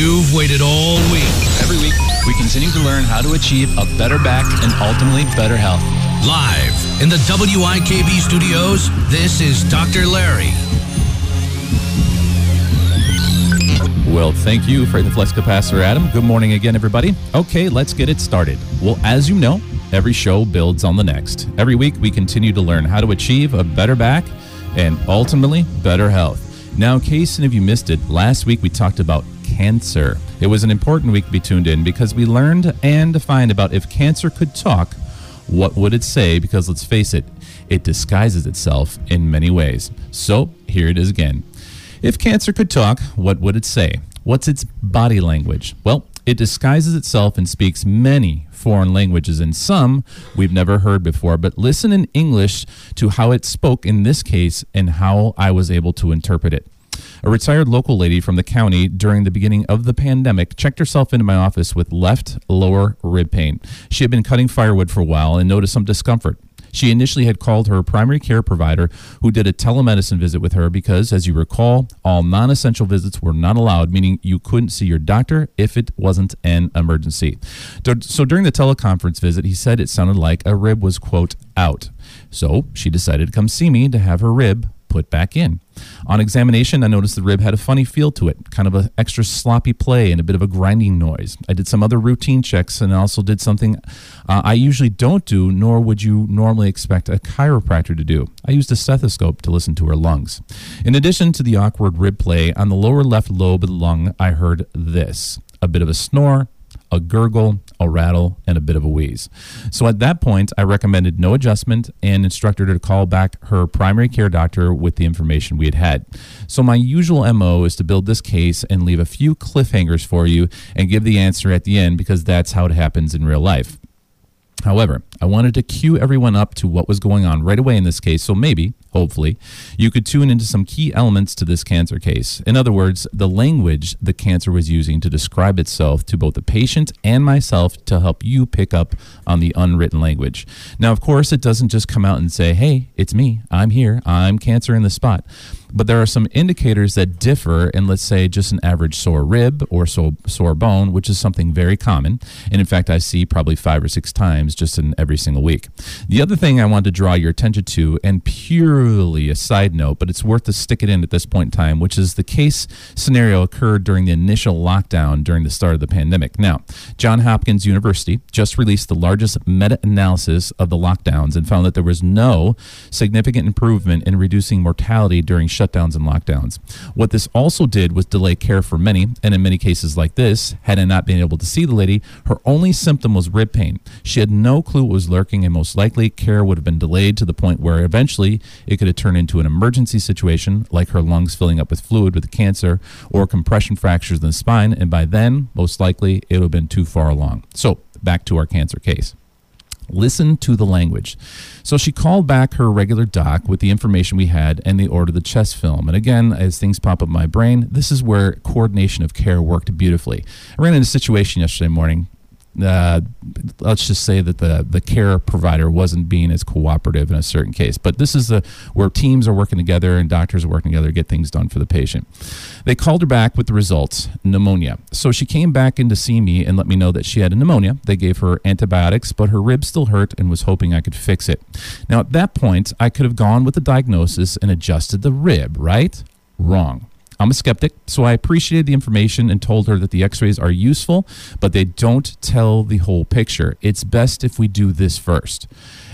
You've waited all week. Every week, we continue to learn how to achieve a better back and ultimately better health. Live in the WIKB studios, this is Dr. Larry. Well, thank you for the flex capacitor, Adam. Good morning again, everybody. Okay, let's get it started. Well, as you know, every show builds on the next. Every week, we continue to learn how to achieve a better back and ultimately better health. Now, in case any of you missed it, last week we talked about cancer. It was an important week to be tuned in because we learned and defined about if cancer could talk, what would it say? Because let's face it, it disguises itself in many ways. So here it is again. If cancer could talk, what would it say? What's its body language? Well, it disguises itself and speaks many foreign languages, and some we've never heard before. But listen in English to how it spoke in this case and how I was able to interpret it. A retired local lady from the county during the beginning of the pandemic checked herself into my office with left lower rib pain. She had been cutting firewood for a while and noticed some discomfort. She initially had called her primary care provider, who did a telemedicine visit with her because, as you recall, all non essential visits were not allowed, meaning you couldn't see your doctor if it wasn't an emergency. So during the teleconference visit, he said it sounded like a rib was, quote, out. So she decided to come see me to have her rib put back in. On examination, I noticed the rib had a funny feel to it, kind of an extra sloppy play and a bit of a grinding noise. I did some other routine checks and also did something uh, I usually don't do, nor would you normally expect a chiropractor to do. I used a stethoscope to listen to her lungs. In addition to the awkward rib play, on the lower left lobe of the lung, I heard this a bit of a snore, a gurgle, a rattle, and a bit of a wheeze. So at that point, I recommended no adjustment and instructed her to call back her primary care doctor with the information we had had. So my usual MO is to build this case and leave a few cliffhangers for you and give the answer at the end because that's how it happens in real life. However, I wanted to cue everyone up to what was going on right away in this case, so maybe, hopefully, you could tune into some key elements to this cancer case. In other words, the language the cancer was using to describe itself to both the patient and myself to help you pick up on the unwritten language. Now, of course, it doesn't just come out and say, hey, it's me, I'm here, I'm cancer in the spot. But there are some indicators that differ in, let's say, just an average sore rib or sore, sore bone, which is something very common. And in fact, I see probably five or six times just in every single week. The other thing I want to draw your attention to, and purely a side note, but it's worth to stick it in at this point in time, which is the case scenario occurred during the initial lockdown during the start of the pandemic. Now, John Hopkins University just released the largest meta analysis of the lockdowns and found that there was no significant improvement in reducing mortality during shutdowns and lockdowns. What this also did was delay care for many, and in many cases like this, had I not been able to see the lady, her only symptom was rib pain. She had no clue what was lurking, and most likely care would have been delayed to the point where eventually it could have turned into an emergency situation, like her lungs filling up with fluid with cancer or compression fractures in the spine, and by then, most likely, it would have been too far along. So, back to our cancer case. Listen to the language. So she called back her regular doc with the information we had and they ordered the chest film. And again, as things pop up in my brain, this is where coordination of care worked beautifully. I ran into a situation yesterday morning uh, let's just say that the the care provider wasn't being as cooperative in a certain case. But this is the where teams are working together and doctors are working together to get things done for the patient. They called her back with the results: pneumonia. So she came back in to see me and let me know that she had a pneumonia. They gave her antibiotics, but her rib still hurt and was hoping I could fix it. Now at that point, I could have gone with the diagnosis and adjusted the rib. Right? Wrong. I'm a skeptic, so I appreciated the information and told her that the x rays are useful, but they don't tell the whole picture. It's best if we do this first.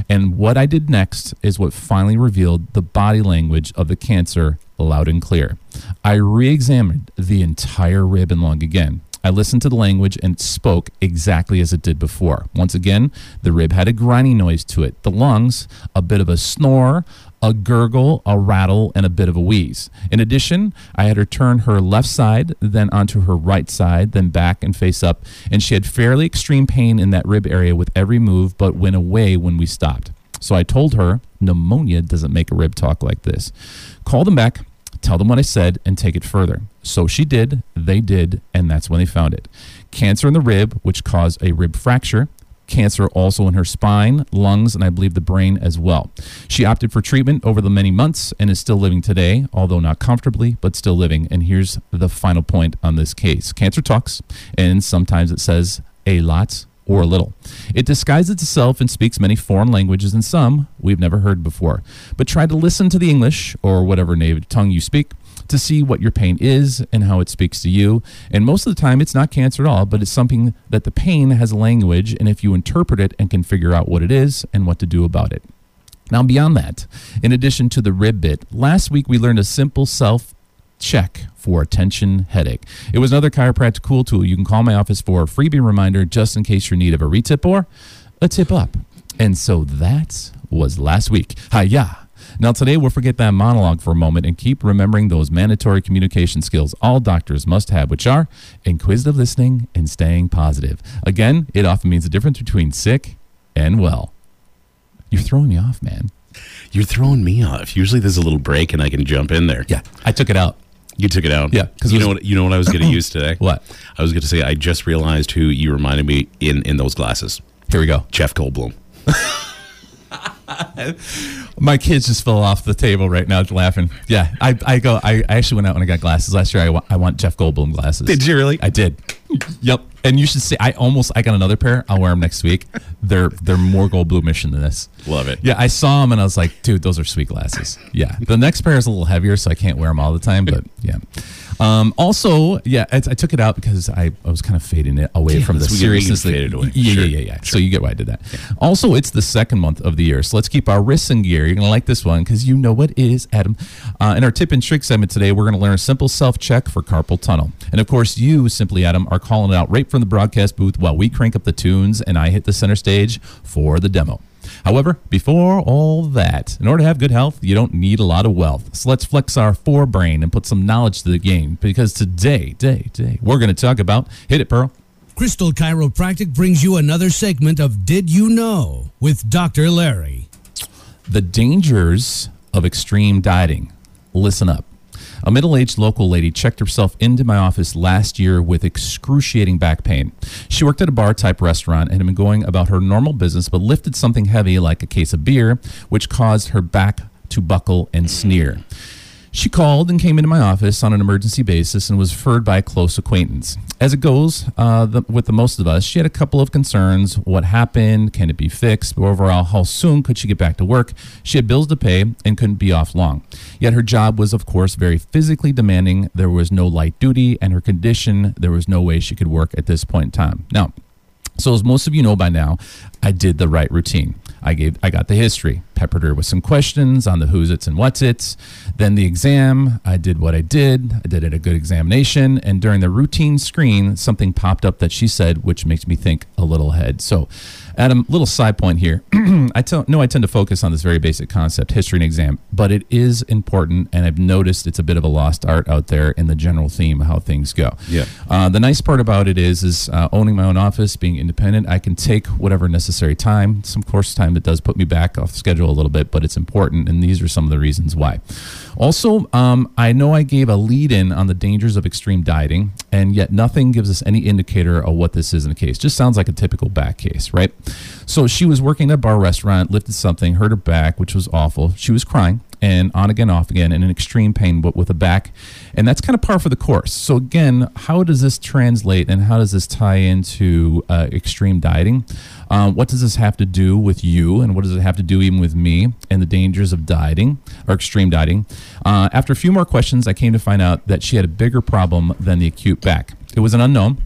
And what I did next is what finally revealed the body language of the cancer loud and clear. I re examined the entire rib and lung again. I listened to the language and spoke exactly as it did before. Once again, the rib had a grinding noise to it. The lungs, a bit of a snore, a gurgle, a rattle, and a bit of a wheeze. In addition, I had her turn her left side, then onto her right side, then back and face up, and she had fairly extreme pain in that rib area with every move, but went away when we stopped. So I told her pneumonia doesn't make a rib talk like this. Call them back, tell them what I said, and take it further. So she did, they did, and that's when they found it. Cancer in the rib, which caused a rib fracture, cancer also in her spine, lungs, and I believe the brain as well. She opted for treatment over the many months and is still living today, although not comfortably, but still living. And here's the final point on this case cancer talks, and sometimes it says a lot or a little. It disguises itself and speaks many foreign languages and some we've never heard before. But try to listen to the English or whatever native tongue you speak to see what your pain is and how it speaks to you. And most of the time, it's not cancer at all, but it's something that the pain has language, and if you interpret it and can figure out what it is and what to do about it. Now, beyond that, in addition to the rib bit, last week we learned a simple self check for a tension headache. It was another chiropractic cool tool you can call my office for a freebie reminder just in case you're in need of a retip or a tip up. And so that was last week. Hiya. Now, today we'll forget that monologue for a moment and keep remembering those mandatory communication skills all doctors must have, which are inquisitive listening and staying positive. Again, it often means the difference between sick and well. You're throwing me off, man. You're throwing me off. Usually there's a little break and I can jump in there. Yeah, I took it out. You took it out. Yeah, because you know what you know what I was going to use today. What? I was going to say I just realized who you reminded me in in those glasses. Here we go. Jeff Goldblum. My kids just fell off the table right now laughing. Yeah, I, I go. I, I actually went out and I got glasses last year. I want, I want Jeff Goldblum glasses. Did you really? I did. Yep. And you should see. I almost. I got another pair. I'll wear them next week. They're they're more gold blue mission than this. Love it. Yeah, I saw them and I was like, dude, those are sweet glasses. Yeah. The next pair is a little heavier, so I can't wear them all the time. But yeah. Um, also, yeah, I, I took it out because I, I was kind of fading it away Yeah, from the that's- we can- we can seriousness. that- fade it away. Yeah, Sure. yeah, yeah, yeah. So you get why I did that. Also, it's the second month of the year, so let's keep our wrists in gear. You're gonna like this one because you know what is Adam. Uh, in our tip and trick segment today, we're gonna learn a simple self check for carpal tunnel, and of course, you simply Adam are calling it out right from the broadcast booth while we crank up the tunes and I hit the center stage for the demo. However, before all that, in order to have good health, you don't need a lot of wealth. So let's flex our forebrain and put some knowledge to the game because today, day, day, we're going to talk about hit it, Pearl. Crystal Chiropractic brings you another segment of Did You Know with Dr. Larry. The dangers of extreme dieting. Listen up. A middle aged local lady checked herself into my office last year with excruciating back pain. She worked at a bar type restaurant and had been going about her normal business, but lifted something heavy like a case of beer, which caused her back to buckle and sneer. She called and came into my office on an emergency basis and was referred by a close acquaintance. As it goes uh, the, with the most of us, she had a couple of concerns. What happened? Can it be fixed? Overall, how soon could she get back to work? She had bills to pay and couldn't be off long. Yet her job was, of course, very physically demanding. There was no light duty, and her condition, there was no way she could work at this point in time. Now, so as most of you know by now, I did the right routine. I gave I got the history, peppered her with some questions on the who's it's and what's it's. Then the exam, I did what I did. I did it a good examination, and during the routine screen, something popped up that she said, which makes me think a little ahead. So, Adam, little side point here. I tell, know I tend to focus on this very basic concept, history and exam, but it is important, and I've noticed it's a bit of a lost art out there in the general theme of how things go. Yeah. Uh, the nice part about it is, is uh, owning my own office, being independent. I can take whatever necessary time. Some course time that does put me back off schedule a little bit, but it's important, and these are some of the reasons why. Also, um, I know I gave a lead in on the dangers of extreme dieting, and yet nothing gives us any indicator of what this is in the case. Just sounds like a typical back case, right? So she was working at a bar restaurant, lifted something, hurt her back, which was awful. She was crying and on again, off again, and in extreme pain, but with a back. And that's kind of par for the course. So, again, how does this translate and how does this tie into uh, extreme dieting? Um, what does this have to do with you, and what does it have to do even with me and the dangers of dieting or extreme dieting? Uh, after a few more questions, I came to find out that she had a bigger problem than the acute back. It was an unknown.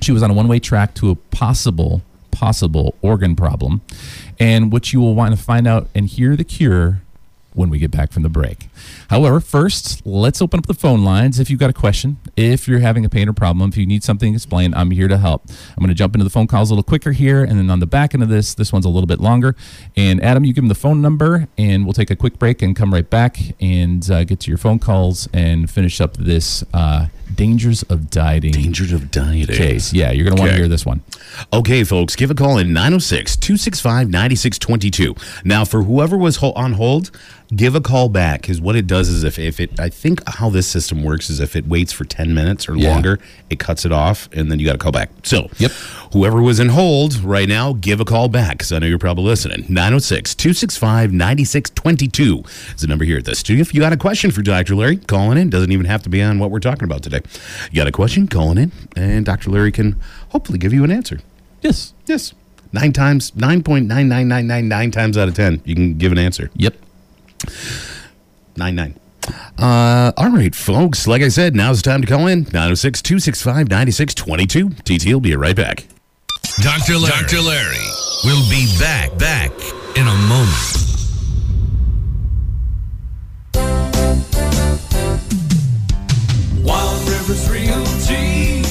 She was on a one way track to a possible, possible organ problem, and what you will want to find out and hear the cure when we get back from the break. However, first, let's open up the phone lines. If you've got a question, if you're having a pain or problem, if you need something explained, I'm here to help. I'm going to jump into the phone calls a little quicker here, and then on the back end of this, this one's a little bit longer. And Adam, you give him the phone number, and we'll take a quick break and come right back and uh, get to your phone calls and finish up this uh, dangers of dieting Dangers of dieting. case. Yeah, you're going to want to hear this one. Okay, folks, give a call in 906 265 9622. Now, for whoever was on hold, give a call back because what it does is if, if it, I think how this system works is if it waits for 10 minutes or Yeah. longer, it cuts it off and then you got to call back. So, Yep. whoever was in hold right now, give a call back because I know you're probably listening. 906 265 9622 is the number here at the studio. If you got a question for Dr. Larry, calling in. Doesn't even have to be on what we're talking about today. You got a question, calling in, and Dr. Larry can hopefully give you an answer. Yes. Yes. Nine times, 9.99999 times out of 10, you can give an answer. Yep. Nine nine. Uh, all right, folks. Like I said, now's the time to call in 906 265 9622. TT will be right back. Dr. Larry. Dr. Larry will be back, back in a moment. Wild Rivers Realty,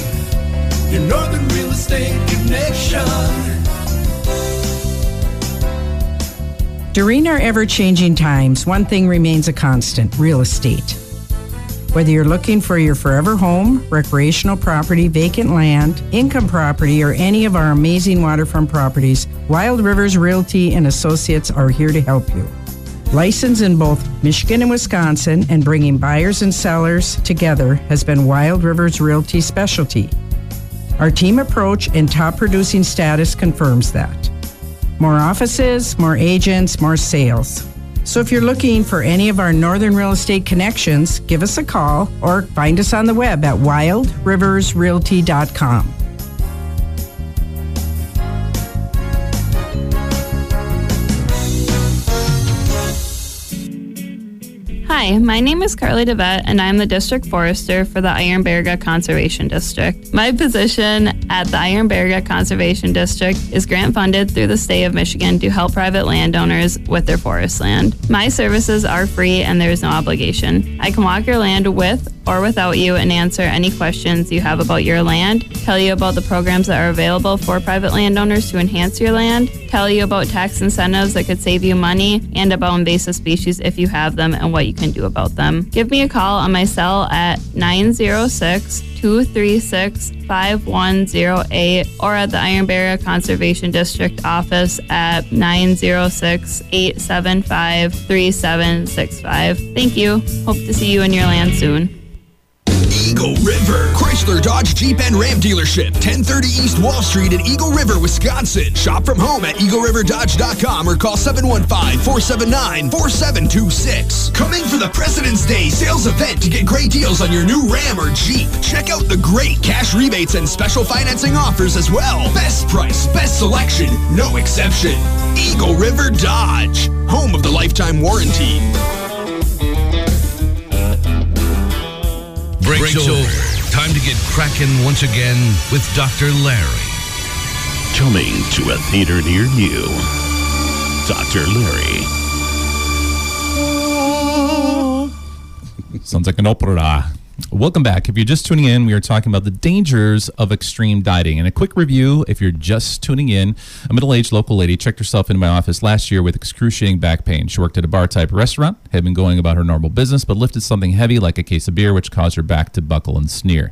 your northern real estate connection. During our ever changing times, one thing remains a constant real estate. Whether you're looking for your forever home, recreational property, vacant land, income property, or any of our amazing waterfront properties, Wild Rivers Realty and Associates are here to help you. Licensed in both Michigan and Wisconsin and bringing buyers and sellers together has been Wild Rivers Realty's specialty. Our team approach and top producing status confirms that. More offices, more agents, more sales. So if you're looking for any of our northern real estate connections, give us a call or find us on the web at wildriversrealty.com. Hi, my name is Carly DeVette, and I'm the District Forester for the Iron Baraga Conservation District. My position at the Iron Baraga Conservation District is grant funded through the state of Michigan to help private landowners with their forest land. My services are free and there is no obligation. I can walk your land with or without you and answer any questions you have about your land, tell you about the programs that are available for private landowners to enhance your land, tell you about tax incentives that could save you money, and about invasive species if you have them and what you can do about them. Give me a call on my cell at 906 236 5108 or at the Iron Baraga Conservation District office at 906 875 3765. Thank you. Hope to see you in your land soon. Eagle River. Chrysler, Dodge, Jeep, and Ram dealership. 1030 East Wall Street in Eagle River, Wisconsin. Shop from home at eagleriverdodge.com or call 715-479-4726. Coming for the President's Day sales event to get great deals on your new Ram or Jeep. Check out the great cash rebates and special financing offers as well. Best price, best selection, no exception. Eagle River Dodge, home of the lifetime warranty. Breaks, over. Time to get cracking once again with Dr. Larry. Coming to a theater near you. Dr. Larry. Sounds like an opera. Welcome back. If you're just tuning in, we are talking about the dangers of extreme dieting. And a quick review if you're just tuning in, a middle aged local lady checked herself into my office last year with excruciating back pain. She worked at a bar type restaurant, had been going about her normal business, but lifted something heavy like a case of beer, which caused her back to buckle and sneer.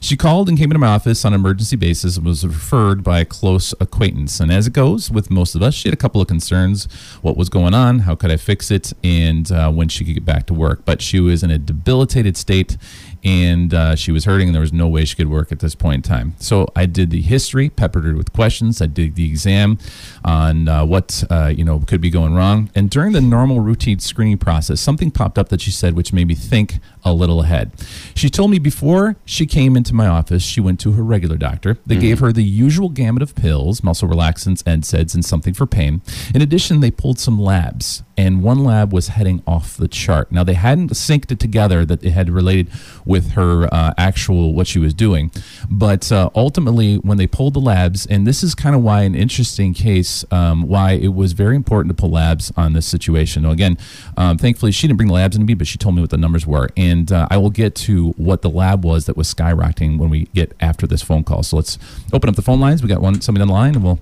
She called and came into my office on an emergency basis and was referred by a close acquaintance. And as it goes with most of us, she had a couple of concerns what was going on, how could I fix it, and uh, when she could get back to work. But she was in a debilitated state and uh, she was hurting and there was no way she could work at this point in time. So i did the history peppered her with questions. I did the exam on uh, what uh, you know could be going wrong. And during the normal routine screening process something popped up that she said which made me think a little ahead. She told me before she came into my office she went to her regular doctor. They gave her the usual gamut of pills muscle relaxants NSAIDs and something for pain. In addition they pulled some labs and one lab was heading off the chart. Now they hadn't synced it together that it had related with her uh, actual what she was doing, but uh, ultimately when they pulled the labs, and this is kind of why an interesting case, um, why it was very important to pull labs on this situation. Now again, um, thankfully she didn't bring the labs into me, but she told me what the numbers were, and uh, I will get to what the lab was that was skyrocketing when we get after this phone call. So let's open up the phone lines. We got one somebody on the line, and we'll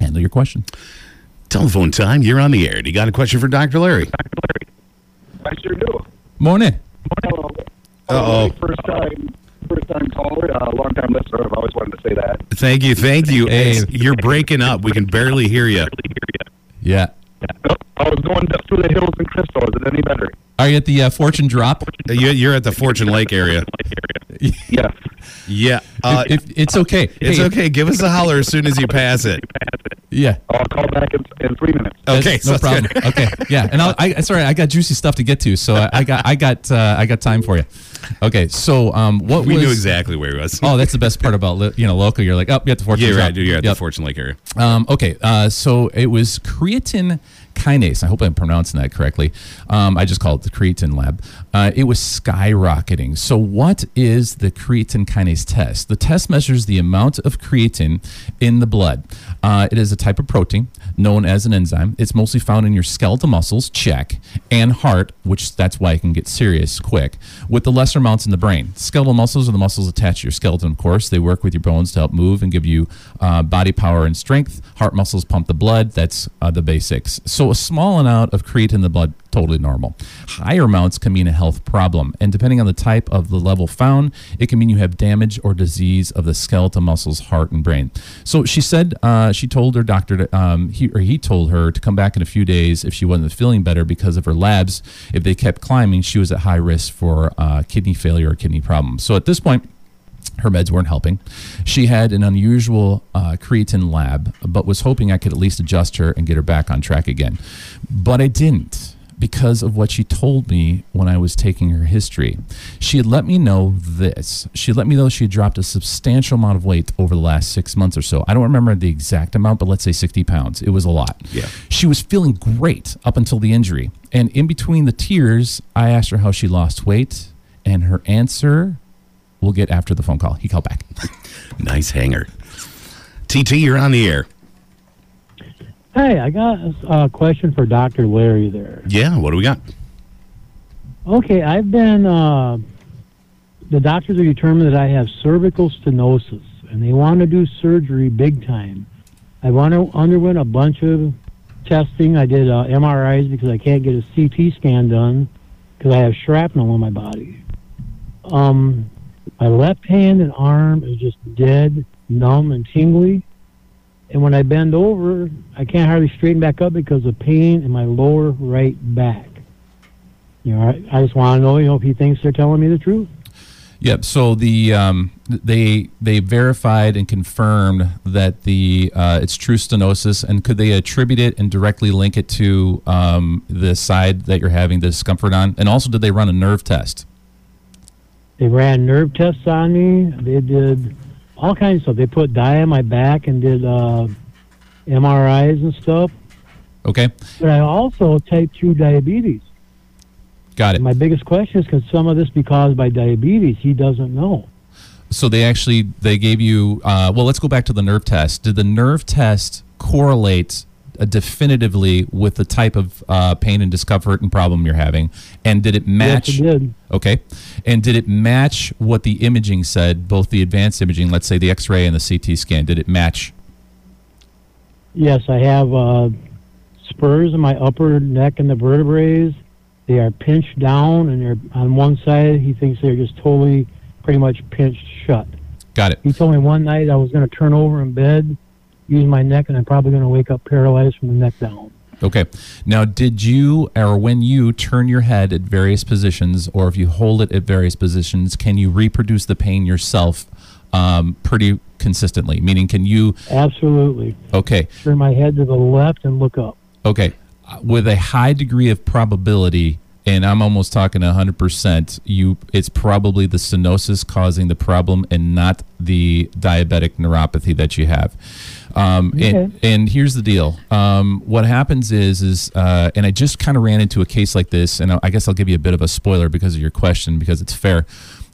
handle your question. Telephone time. You're on the air. Do you got a question for Dr. Larry? larry I sure do. Morning. Morning. Uh-oh. First time, first time caller, uh, long time listener. I've always wanted to say that. Thank you. Thank you. Hey. You're breaking up. We can barely hear you. Yeah. I was going up through the hills in Crystal. Is it any better? Are you at the uh, Fortune Drop? You, you're at the Fortune Lake area. Yes. Yeah. Uh, If- if- it's okay. it's Hey, okay. Give us a holler as soon as you pass it. Yeah. I'll call back in, in three minutes. Okay, That's no so problem. okay, yeah, and I'll, I sorry, I got juicy stuff to get to, so I, I got I got uh, I got time for you. Okay, so um, what We was? knew exactly where he was. Oh, that's the best part about you know local. You're like, oh, you're at the Fortune. yeah, Drop. right. You're at Yep. the Fortune Lake area. Um, okay, uh, so it was creatine kinase. I hope I'm pronouncing that correctly. Um, I just call it the creatine lab. Uh, it was skyrocketing. So, what is the creatine kinase test? The test measures the amount of creatine in the blood. Uh, it is a type of protein known as an enzyme. It's mostly found in your skeletal muscles, check, and heart, which that's why it can get serious quick, with the lesser amounts in the brain. Skeletal muscles are the muscles attached to your skeleton, of course. They work with your bones to help move and give you uh, body power and strength. Heart muscles pump the blood. That's uh, the basics. So a small amount of creatine in the blood, totally normal. Higher amounts can mean a health problem. And depending on the type of the level found, it can mean you have damage or disease of the skeletal muscles, heart, and brain. So she said, uh, she told her doctor, to, um, he, or he told her to come back in a few days if she wasn't feeling better because of her labs. If they kept climbing, she was at high risk for uh, kidney failure or kidney problems. So at this point, her meds weren't helping. She had an unusual uh, creatine lab, but was hoping I could at least adjust her and get her back on track again. But I didn't because of what she told me when I was taking her history. She had let me know this. She had let me know she had dropped a substantial amount of weight over the last six months or so. I don't remember the exact amount, but let's say 60 pounds. It was a lot. Yeah. She was feeling great up until the injury. And in between the tears, I asked her how she lost weight, and her answer we'll get after the phone call. He called back. Nice hanger. TT, you're on the air. Hey, I got a question for Dr. Larry there. Yeah, what do we got? Okay, I've been, uh, the doctors have determined that I have cervical stenosis, and they want to do surgery big time. I want to underwent a bunch of testing. I did uh, MRIs because I can't get a CT scan done because I have shrapnel in my body. Um, my left hand and arm is just dead, numb, and tingly. And when I bend over, I can't hardly straighten back up because of pain in my lower right back. You know, I, I just want to know, you know, if he thinks they're telling me the truth. Yep. So the um, they they verified and confirmed that the uh, it's true stenosis, and could they attribute it and directly link it to um, the side that you're having the discomfort on? And also, did they run a nerve test? They ran nerve tests on me. They did all kinds of stuff. They put dye on my back and did uh, MRIs and stuff. Okay, But I also type 2 diabetes. got it. My biggest question is, could some of this be caused by diabetes? He doesn't know. So they actually they gave you uh, well. Let's go back to the nerve test. Did the nerve test correlate definitively with the type of uh, pain and discomfort and problem you're having? And did it match? Yes, it did. Okay. And did it match what the imaging said, both the advanced imaging, let's say the X-ray and the CT scan? Did it match? Yes, I have uh, spurs in my upper neck and the vertebrae. They are pinched down, and they're on one side. He thinks they're just totally, pretty much pinched shut. Got it. He told me one night I was going to turn over in bed, use my neck, and I'm probably going to wake up paralyzed from the neck down. Okay. Now, did you, or when you turn your head at various positions, or if you hold it at various positions, can you reproduce the pain yourself um, pretty consistently? Meaning, can you, Absolutely. okay, Turn my head to the left and look up. okay, Uh, with a high degree of probability, and I'm almost talking 100%, you, it's probably the stenosis causing the problem and not the diabetic neuropathy that you have. Um, and, Okay. and here's the deal. Um, what happens is, is uh, and I just kind of ran into a case like this, and I I guess I'll give you a bit of a spoiler because of your question, because it's fair.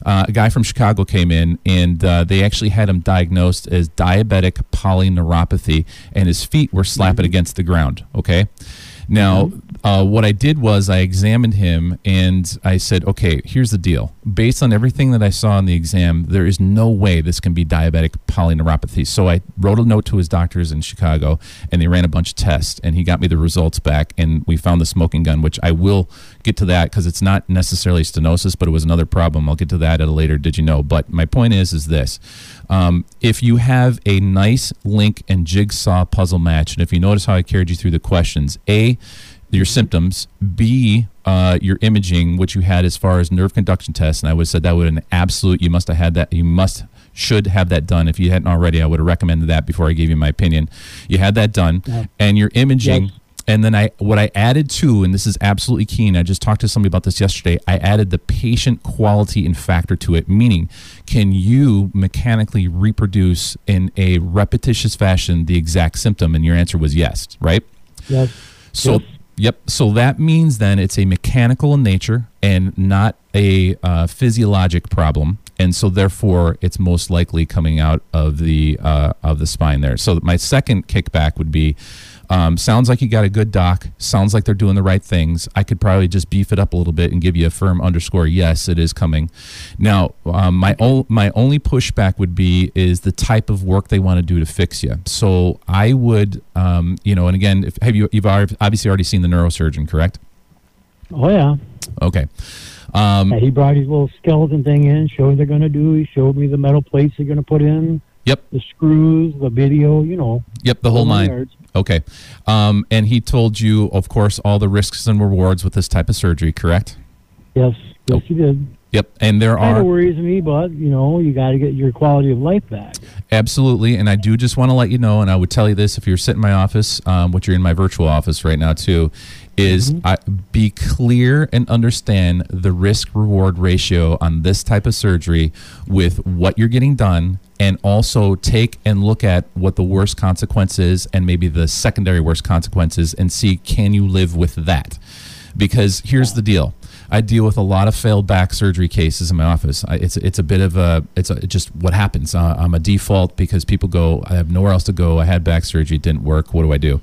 Uh, a guy from Chicago came in, and uh, they actually had him diagnosed as diabetic polyneuropathy, and his feet were slapping against the ground. Okay. Now, uh, what I did was I examined him and I said, okay, here's the deal. Based on everything that I saw in the exam, there is no way this can be diabetic polyneuropathy. So I wrote a note to his doctors in Chicago and they ran a bunch of tests and he got me the results back and we found the smoking gun, which I will get to that because it's not necessarily stenosis, but it was another problem. I'll get to that at a later did you know. But my point is, is this. Um, if you have a nice link and jigsaw puzzle match, and if you notice how I carried you through the questions, A, your symptoms, B, uh, your imaging, what you had as far as nerve conduction tests, and I would have said that would an absolute. You must have had that. You must should have that done. If you hadn't already, I would have recommended that before I gave you my opinion. You had that done, Yeah. and your imaging. Yes. And then I, what I added to, and this is absolutely key. And I just talked to somebody about this yesterday. I added the patient quality and factor to it, meaning, can you mechanically reproduce in a repetitious fashion the exact symptom? And your answer was yes, right? Yes. So, Yes. Yep. So that means then it's a mechanical in nature and not a uh, physiologic problem, and so therefore it's most likely coming out of the uh, of the spine there. So my second kickback would be. Um, sounds like you got a good doc. Sounds like they're doing the right things. I could probably just beef it up a little bit and give you a firm underscore. Yes, it is coming. Now, um, my o- my only pushback would be is the type of work they want to do to fix you. So I would, um, you know, and again, if, have you you've obviously already seen the neurosurgeon, correct? Oh yeah. Okay. Um, Yeah, he brought his little skeleton thing in, showed what they're going to do. He showed me the metal plates they're going to put in, Yep. the screws, the video, you know. Yep, the whole nine yards. Okay. Um, and he told you, of course, all the risks and rewards with this type of surgery, correct? Yes, yes, Oh. he did. Yep. And there Kind are of worries me, but you know, you got to get your quality of life back. Absolutely, and I do just want to let you know, and I would tell you this if you're sitting in my office, um, which you're in my virtual office right now too, is I, be clear and understand the risk reward ratio on this type of surgery with what you're getting done, and also take and look at what the worst consequences and maybe the secondary worst consequences, and see can you live with that because here's the deal. I deal with a lot of failed back surgery cases in my office. I, it's it's a bit of a it's a, just what happens. Uh, I'm a default because people go. I have nowhere else to go. I had back surgery, it didn't work. What do I do?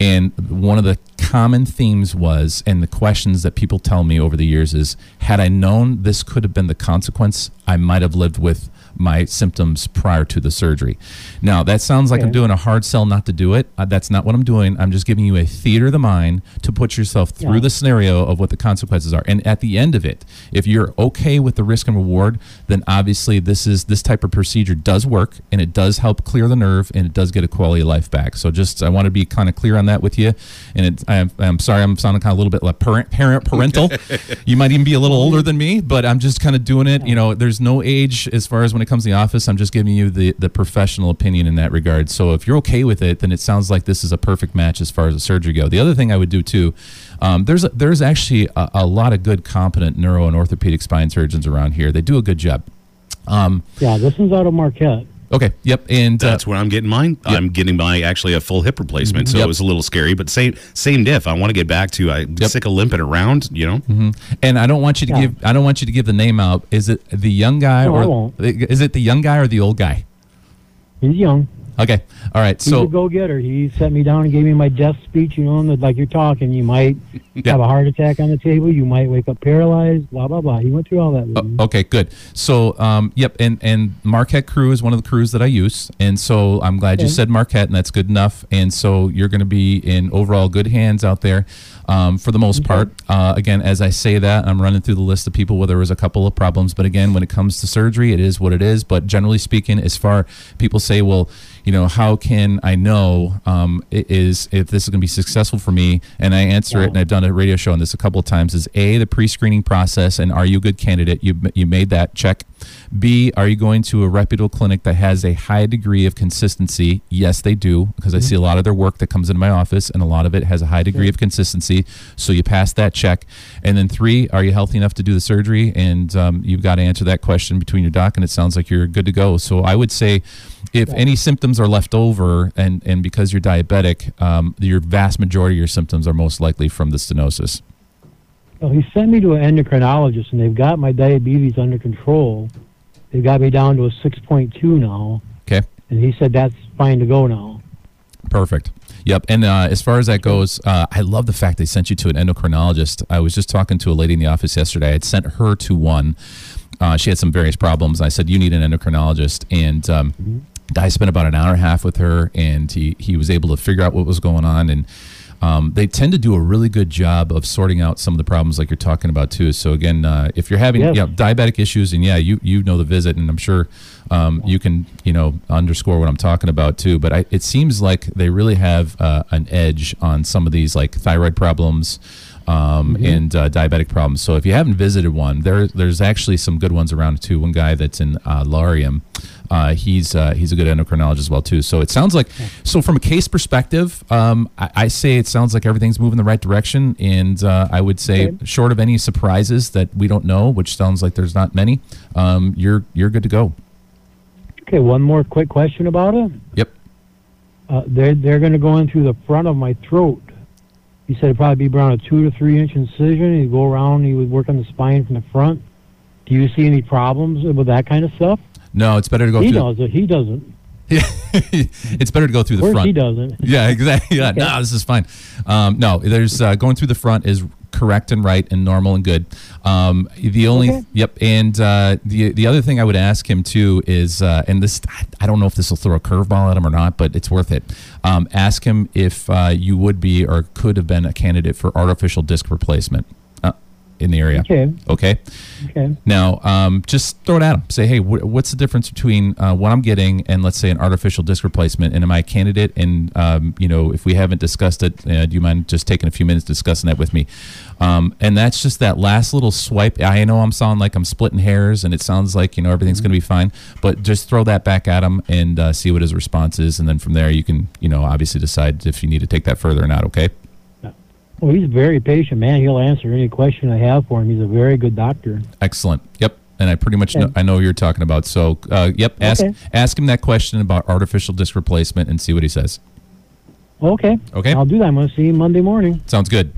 And one of the common themes was, and the questions that people tell me over the years is, had I known this could have been the consequence, I might have lived with my symptoms prior to the surgery. Now, that sounds like I'm doing a hard sell not to do it. Uh, that's not what I'm doing. I'm just giving you a theater of the mind to put yourself through Yeah. the scenario of what the consequences are. And at the end of it, if you're okay with the risk and reward, then obviously this is this type of procedure does work and it does help clear the nerve and it does get a quality of life back. So just I want to be kind of clear on that with you. And it, I'm, I'm sorry I'm sounding kind of a little bit like parent, parent parental. you might even be a little older than me, but I'm just kind of doing it. You know, there's no age as far as when it comes to the office. I'm just giving you the the professional opinion in that regard. So if you're okay with it, then it sounds like this is a perfect match as far as the surgery go. The other thing I would do too, um, there's a, there's actually a, a lot of good, competent neuro and orthopedic spine surgeons around here. They do a good job. Um, Yeah, this one's out of Marquette. Okay, yep, and uh, That's where I'm getting mine. I'm getting my actually a full hip replacement, so mm-hmm. Yep. it was a little scary. But same same diff. I want to get back to. I'm Yep. sick of limping around. You know. Mm-hmm. and I don't want you to Yeah. give I don't want you to give the name out. Is it the young guy No, I or won't. is it the young guy or the old guy? He's young. Okay, all right. He's So a go-getter. He set me down and gave me my death speech. You know, and like you're talking, you might Yeah. have a heart attack on the table. You might wake up paralyzed. Blah blah blah. He went through all that. With me. Oh, okay, good. So, um, yep, and and Marquette Crew is one of the crews that I use, and so I'm glad you said Marquette, and that's good enough. And so you're going to be in overall good hands out there, um, for the most part. Uh, again, as I say that, I'm running through the list of people where there was a couple of problems, but again, when it comes to surgery, it is what it is. But generally speaking, as far people say, well, you know, how can I know um, is if this is going to be successful for me? And I answer it, and I've done a radio show on this a couple of times. Is a the pre-screening process, and are you a good candidate? You you made that check. B, are you going to a reputable clinic that has a high degree of consistency? Yes, they do, because I see a lot of their work that comes into my office, and a lot of it has a high degree of consistency. So you pass that check. And then three, are you healthy enough to do the surgery? And um, you've got to answer that question between your doc, and it sounds like you're good to go. So I would say, if any symptoms are left over, and and because you're diabetic, um, your vast majority of your symptoms are most likely from the stenosis. Well, he sent me to an endocrinologist, and they've got my diabetes under control. They got me down to a 6.2 now, Okay. and he said that's fine to go now. Perfect. Yep. And uh, as far as that goes, uh, I love the fact they sent you to an endocrinologist. I was just talking to a lady in the office yesterday. I had sent her to one. Uh, she had some various problems. I said, You need an endocrinologist. And um, I spent about an hour and a half with her, and he, he was able to figure out what was going on. And um, they tend to do a really good job of sorting out some of the problems like you're talking about too. So again, uh, if you're having Yes. yeah, diabetic issues, and yeah, you you know the visit, and I'm sure um, you can you know underscore what I'm talking about too. But I, it seems like they really have uh, an edge on some of these like thyroid problems. um, and uh, diabetic problems. So if you haven't visited one, there there's actually some good ones around too. One guy that's in uh, Laurium, uh, he's uh, he's a good endocrinologist as well too. So it sounds like so from a case perspective, um, I, I say it sounds like everything's moving the right direction, and uh, I would say Okay. short of any surprises that we don't know, which sounds like there's not many, um, you're you're good to go. Okay, one more quick question about it. Yep. Uh, they're they're going to go in through the front of my throat. He said it'd probably be around a two to three inch incision. He'd go around. He would work on the spine from the front. Do you see any problems with that kind of stuff? No, it's better to go he through. does it. He doesn't. it's better to go through the front. he doesn't. Yeah, exactly. Yeah, no, this is fine. Um, no, there's uh, going through the front is correct and right and normal and good. Um, the only Okay. yep, and uh, the the other thing I would ask him too is, uh, and this I don't know if this will throw a curveball at him or not, but it's worth it. Um, ask him if uh, you would be or could have been a candidate for artificial disc replacement in the area. Okay. Okay. Okay. Now, um, just throw it at them. Say, hey, wh- what's the difference between uh, what I'm getting and let's say an artificial disc replacement? And am I a candidate? And um, you know, if we haven't discussed it, uh, do you mind just taking a few minutes discussing that with me? Um, and that's just that last little swipe. I know I'm sounding like I'm splitting hairs, and it sounds like you know everything's going to be fine. But just throw that back at him and uh, see what his response is, and then from there you can you know obviously decide if you need to take that further or not. Okay. Well, he's a very patient man. He'll answer any question I have for him. He's a very good doctor. Excellent. Yep. And I pretty much know, I know what you're talking about. So, uh, yep. Ask Okay. ask him that question about artificial disc replacement and see what he says. Okay. Okay. I'll do that. I'm going to see him Monday morning. Sounds good.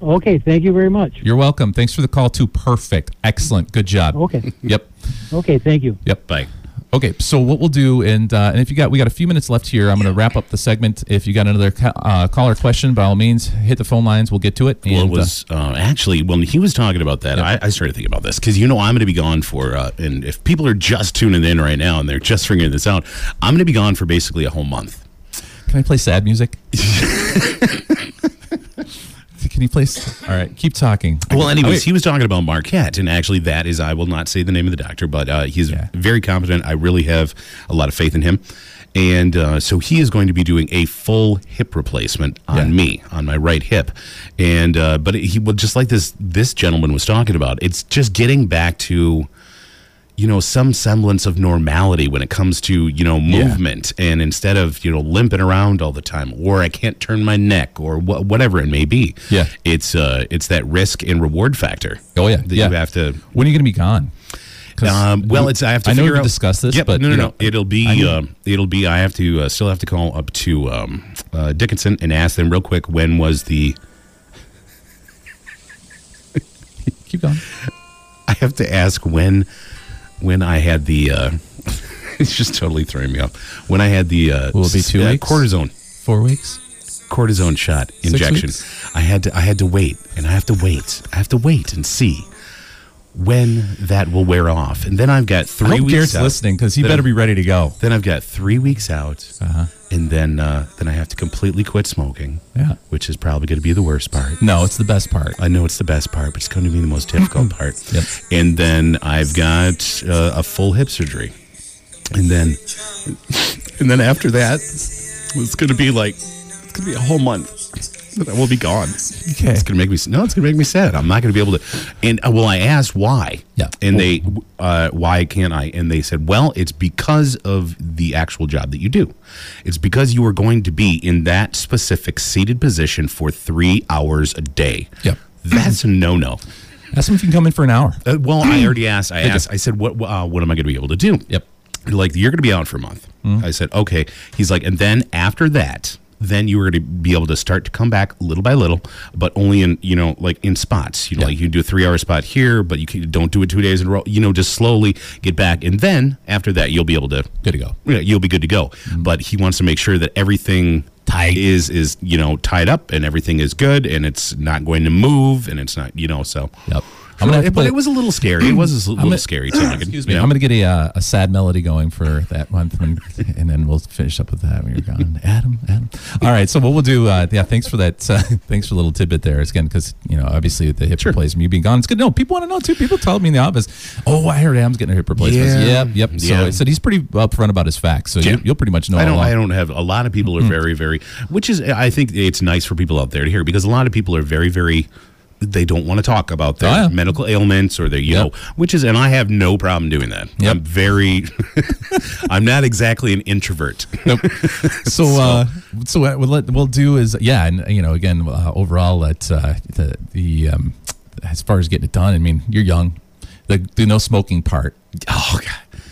Okay. Thank you very much. You're welcome. Thanks for the call too. Perfect. Excellent. Good job. Okay. Yep. Okay. Thank you. Yep. Bye. Okay, so what we'll do, and uh, and if you got, we got a few minutes left here. I'm going to wrap up the segment. If you got another ca- uh, caller question, by all means, hit the phone lines. We'll get to it. Well, it And, uh, was uh, actually when he was talking about that, I, I started thinking about this because you know I'm going to be gone for, uh, and if people are just tuning in right now and they're just figuring this out, I'm going to be gone for basically a whole month. can I play sad music? Can you please? All right, keep talking. Well, anyways, he was talking about Marquette, and actually, that is, I will not say the name of the doctor, but uh, he's very competent. I really have a lot of faith in him. And uh, so he is going to be doing a full hip replacement on me, on my right hip. And, uh, but he would just like this, this gentleman was talking about, it's just getting back to, you know, some semblance of normality when it comes to, you know, Yeah. movement. And instead of, you know, limping around all the time, or I can't turn my neck, or wha whatever it may be. Yeah. It's, uh, it's that risk and reward factor. Oh yeah, That yeah. you have to. When are you going to be gone Um, well, it's I have to. I know we discussed this, Yep, but no, no, no. know, it'll be. Um, it'll be. I have to uh, still have to call up to um, uh, Dickinson and ask them real quick when was the. Keep going. I have to ask when, when I had the. Uh, it's just totally throwing me off. When I had the. Uh, Will it be two uh, weeks? cortisone Four weeks. cortisone shot injection. weeks? I had to I had to wait and I have to wait. I have to wait and see when that will wear off. And then I've got I three hope weeks Garrett's out. listening because he Then better be ready to go. Then I've got three weeks out, Uh-huh. and then uh, then I have to completely quit smoking, Yeah. which is probably going to be the worst part. No, it's the best part. I know it's the best part, but it's going to be the most difficult part. Yep. And then I've got uh, a full hip surgery, and then and then after that, it's going to be like it's going to be a whole month I will be gone. Okay. It's going to make me no. It's to make me sad. I'm not going to be able to. And uh, well, I asked why. Yeah. And they uh, why can't I? And they said, well, it's because of the actual job that you do. It's because you are going to be in that specific seated position for three hours a day. Yep. That's a no no. Ask him if you can come in for an hour. Uh, well, I already asked. I asked. I said, "What? Uh, what am I going to be able to do?" Yep. Like you're going to be out for a month. I said, "Okay." He's like, and then after that, then you were going to be able to start to come back little by little, but only in you know like in spots. You know, Yeah. like you can do a three hour spot here, but you can, don't do it two days in a row. You know, just slowly get back, and then after that, you'll be able to Good to go. yeah, you'll be good to go. Mm-hmm. But he wants to make sure that everything tied is is you know tied up and everything is good and it's not going to move and it's not you know so Yep. I'm gonna have to but play- it was a little scary. It was a little gonna- scary too. Excuse me. I'm going to get a, uh, a sad melody going for that month, when, and then we'll finish up with that when you're gone. Adam, Adam. All right. So what we'll do? Uh, yeah. Thanks for that. Uh, thanks for a little tidbit there. It's again, because you know, obviously the hip replacement, you being gone, it's good to know. People want to know too. People told me in the office, "Oh, I heard Adam's getting a hip replacement." Yeah. Yep. Yep. So Yeah. I said he's pretty upfront about his facts. So Yeah. you, you'll pretty much know. I don't. all I don't have a lot of people are very, very. Which is, I think it's nice for people out there to hear because a lot of people are very, very. They don't want to talk about their Oh, yeah. medical ailments or their, you Yep. know, which is, and I have no problem doing that. Yep. I'm very. I'm not exactly an introvert. Nope. So, uh, so what we'll, let, we'll do is, yeah, and you know, again, uh, overall, that uh, the the um, as far as getting it done, I mean, you're young. The the no smoking part. Oh God.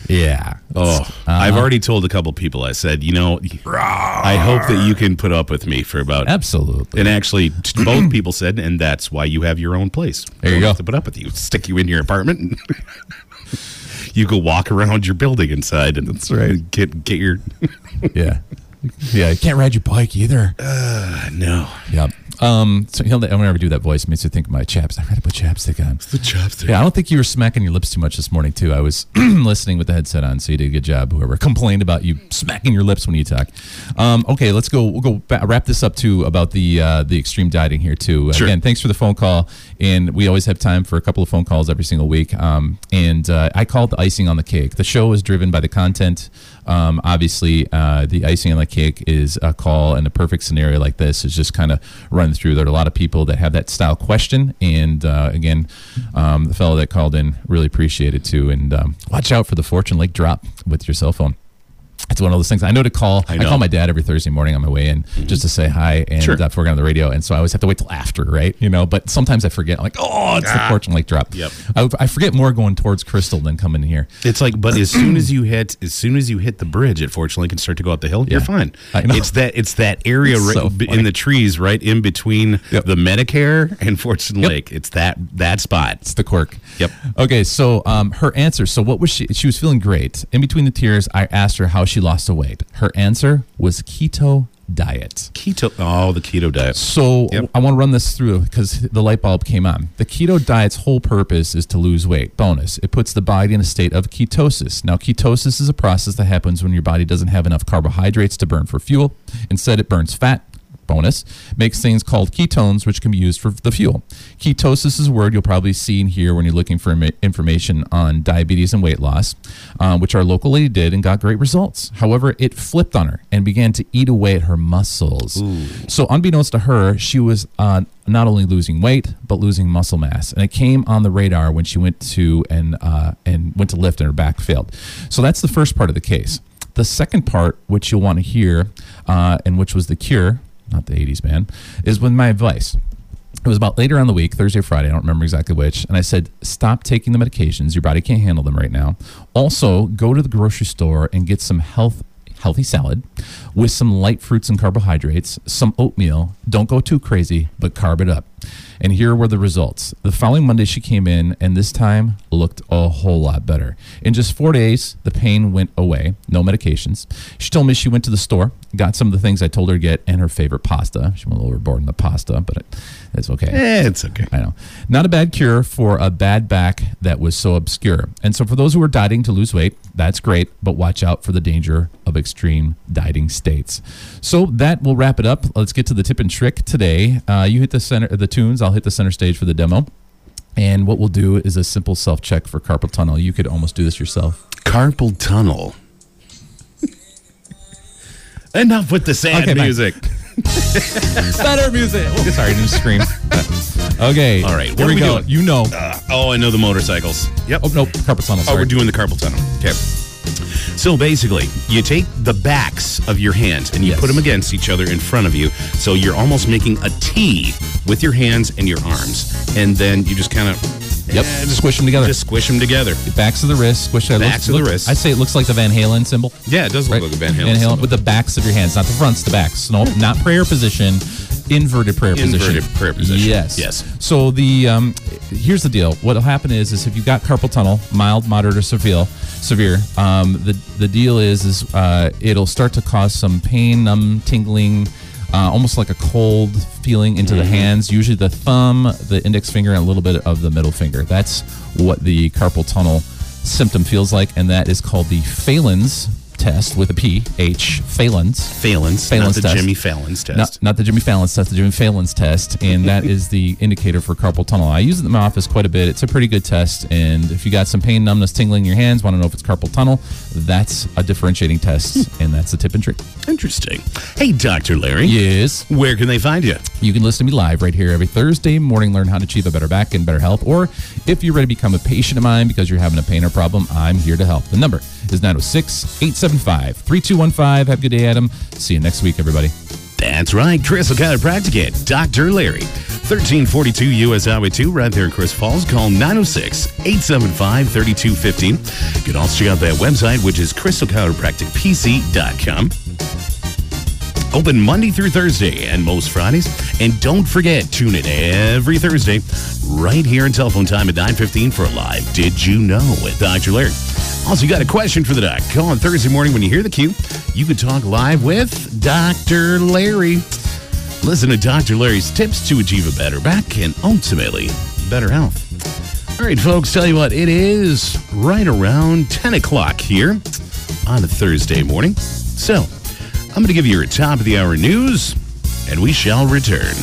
Yeah. Oh, I've already told a couple people. I said, you know, I hope that you can put up with me for about. Absolutely. And actually, both people said, and that's why you have your own place. There you Don't go. To put up with you, stick you in your apartment. You go walk around your building inside, and that's right. Get get your. yeah. Yeah. You can't ride your bike either. Uh, no. Yeah. Um, so he'll, whenever I do that voice, it makes me think of my chaps. I gotta put chapstick on. The chapstick. Yeah, I don't think you were smacking your lips too much this morning, too. I was listening with the headset on, so you did a good job. Whoever complained about you smacking your lips when you talk. Um, okay, let's go. We'll go ba- wrap this up too about the uh, the extreme dieting here too. Sure. Again, thanks for the phone call, and we always have time for a couple of phone calls every single week. Um, and uh, I call it the icing on the cake. The show is driven by the content. Um, obviously, uh, the icing on the cake is a call, and a perfect scenario like this is just kind of run through. There are a lot of people that have that style question, and uh, again, um, the fellow that called in really appreciate it too. And um, watch out for the Fortune Lake drop with your cell phone. It's one of those things. I know to call. I I, call my dad every Thursday morning on my way in just to say hi and Sure. uh, before get on the radio. And so I always have to wait till after, right? You know, but sometimes I forget. I'm like, oh, it's the Ah. Fortune Lake drop. Yep. I, I forget more going towards Crystal than coming here. It's like, but as soon as you hit, as soon as you hit the bridge, it fortunately can start to go up the hill. You're fine. It's that it's that area It's right so in the trees, right in between Yep. the Medicare and Fortune Yep. Lake. It's that that spot. It's the quirk. Yep. Okay, so um, her answer. So what was she? She was feeling great. In between the tears, I asked her how she lost the weight. Her answer was keto diet. Keto. Oh, the keto diet. So Yep. I want to run this through because the light bulb came on. The keto diet's whole purpose is to lose weight. Bonus, it puts the body in a state of ketosis. Now, ketosis is a process that happens when your body doesn't have enough carbohydrates to burn for fuel. Instead, it burns fat. Bonus makes things called ketones, which can be used for the fuel. Ketosis is a word you'll probably see and hear when you're looking for information on diabetes and weight loss, um, which our local lady did and got great results. However, it flipped on her and began to eat away at her muscles. So, unbeknownst to her, she was uh, not only losing weight but losing muscle mass, and it came on the radar when she went to and uh, and went to lift and her back failed. So that's the first part of the case. The second part, which you'll want to hear, uh, and which was the cure, not the '80s band, is with my advice. It was about later on the week, Thursday or Friday, I don't remember exactly which. And I said, stop taking the medications. Your body can't handle them right now. Also, go to the grocery store and get some health healthy salad with some light fruits and carbohydrates, some oatmeal. Don't go too crazy, but carb it up. And here were the results. The following Monday, she came in and this time looked a whole lot better. In just four days, the pain went away, no medications. She told me she went to the store, got some of the things I told her to get, and her favorite pasta. She went a little overboard in the pasta, but it's okay. Eh, it's okay. I know. Not a bad cure for a bad back that was so obscure. And so, for those who are dieting to lose weight, that's great, but watch out for the danger of extreme dieting states. So, that will wrap it up. Let's get to the tip and trick today. Uh, you hit the center, the tunes, I'll hit the center stage for the demo. And what we'll do is a simple self check for carpal tunnel. You could almost do this yourself. Carpal tunnel. Enough with the sad Okay, music. Better music. Oh, sorry, didn't scream. okay. All right, what Here are we we go. doing? You know. Uh, oh, I know the motorcycles. Yep. Oh, no, carpal tunnel. Oh, we're doing the carpal tunnel. Okay. So basically, you take the backs of your hands and you Yes. put them against each other in front of you. So you're almost making a T with your hands and your arms. And then you just kind of Yep. Eh, just Squish 'em together. Just squish them together. Backs of the wrist, squish. Backs of the wrist. I say it looks like the Van Halen symbol. Yeah, it does look Right? like a Van Halen. symbol. with the backs of your hands, not the fronts, the backs. No, hmm. not prayer position, inverted prayer position. Inverted prayer position. Yes. Yes. So the um, here's the deal. What'll happen is, is if you've got carpal tunnel, mild, moderate, or severe, severe, um, the the deal is, is uh, it'll start to cause some pain, numb, tingling. uh, almost like a cold feeling into the hands. Usually the thumb, the index finger, and a little bit of the middle finger. That's what the carpal tunnel symptom feels like, and that is called the Phalen's test with a P H Phalen's. Phalen's, Phalen's not the test. Jimmy Fallon's test. Not, not the Jimmy Fallon's test, the Jimmy Fallon's test, and that is the indicator for carpal tunnel. I use it in my office quite a bit. It's a pretty good test, and if you got some pain, numbness, tingling in your hands, want to know if it's carpal tunnel, that's a differentiating test, hmm. and that's the tip and trick. Interesting. Hey, Dr. Larry. Yes. Where can they find you? You can listen to me live right here every Thursday morning. Learn how to achieve a better back and better health. Or if you're ready to become a patient of mine because you're having a pain or problem, I'm here to help. The number is 906 875 3215. Have a good day, Adam. See you next week, everybody. That's right, Crystal Chiropractic, Dr. Larry. 1342 US Highway 2, right there in Crystal Falls. Call 906 875 3215. You can also check out that website, which is crystalchiropracticpc.com. Open Monday through Thursday and most Fridays. And don't forget, tune in every Thursday right here in telephone time at 9.15 for a live Did You Know with Dr. Larry. Also, you got a question for the doc. Call on Thursday morning when you hear the cue. You can talk live with Dr. Larry. Listen to Dr. Larry's tips to achieve a better back and ultimately better health. All right, folks, tell you what, it is right around 10 o'clock here on a Thursday morning. So, I'm going to give you your top of the hour news, and we shall return.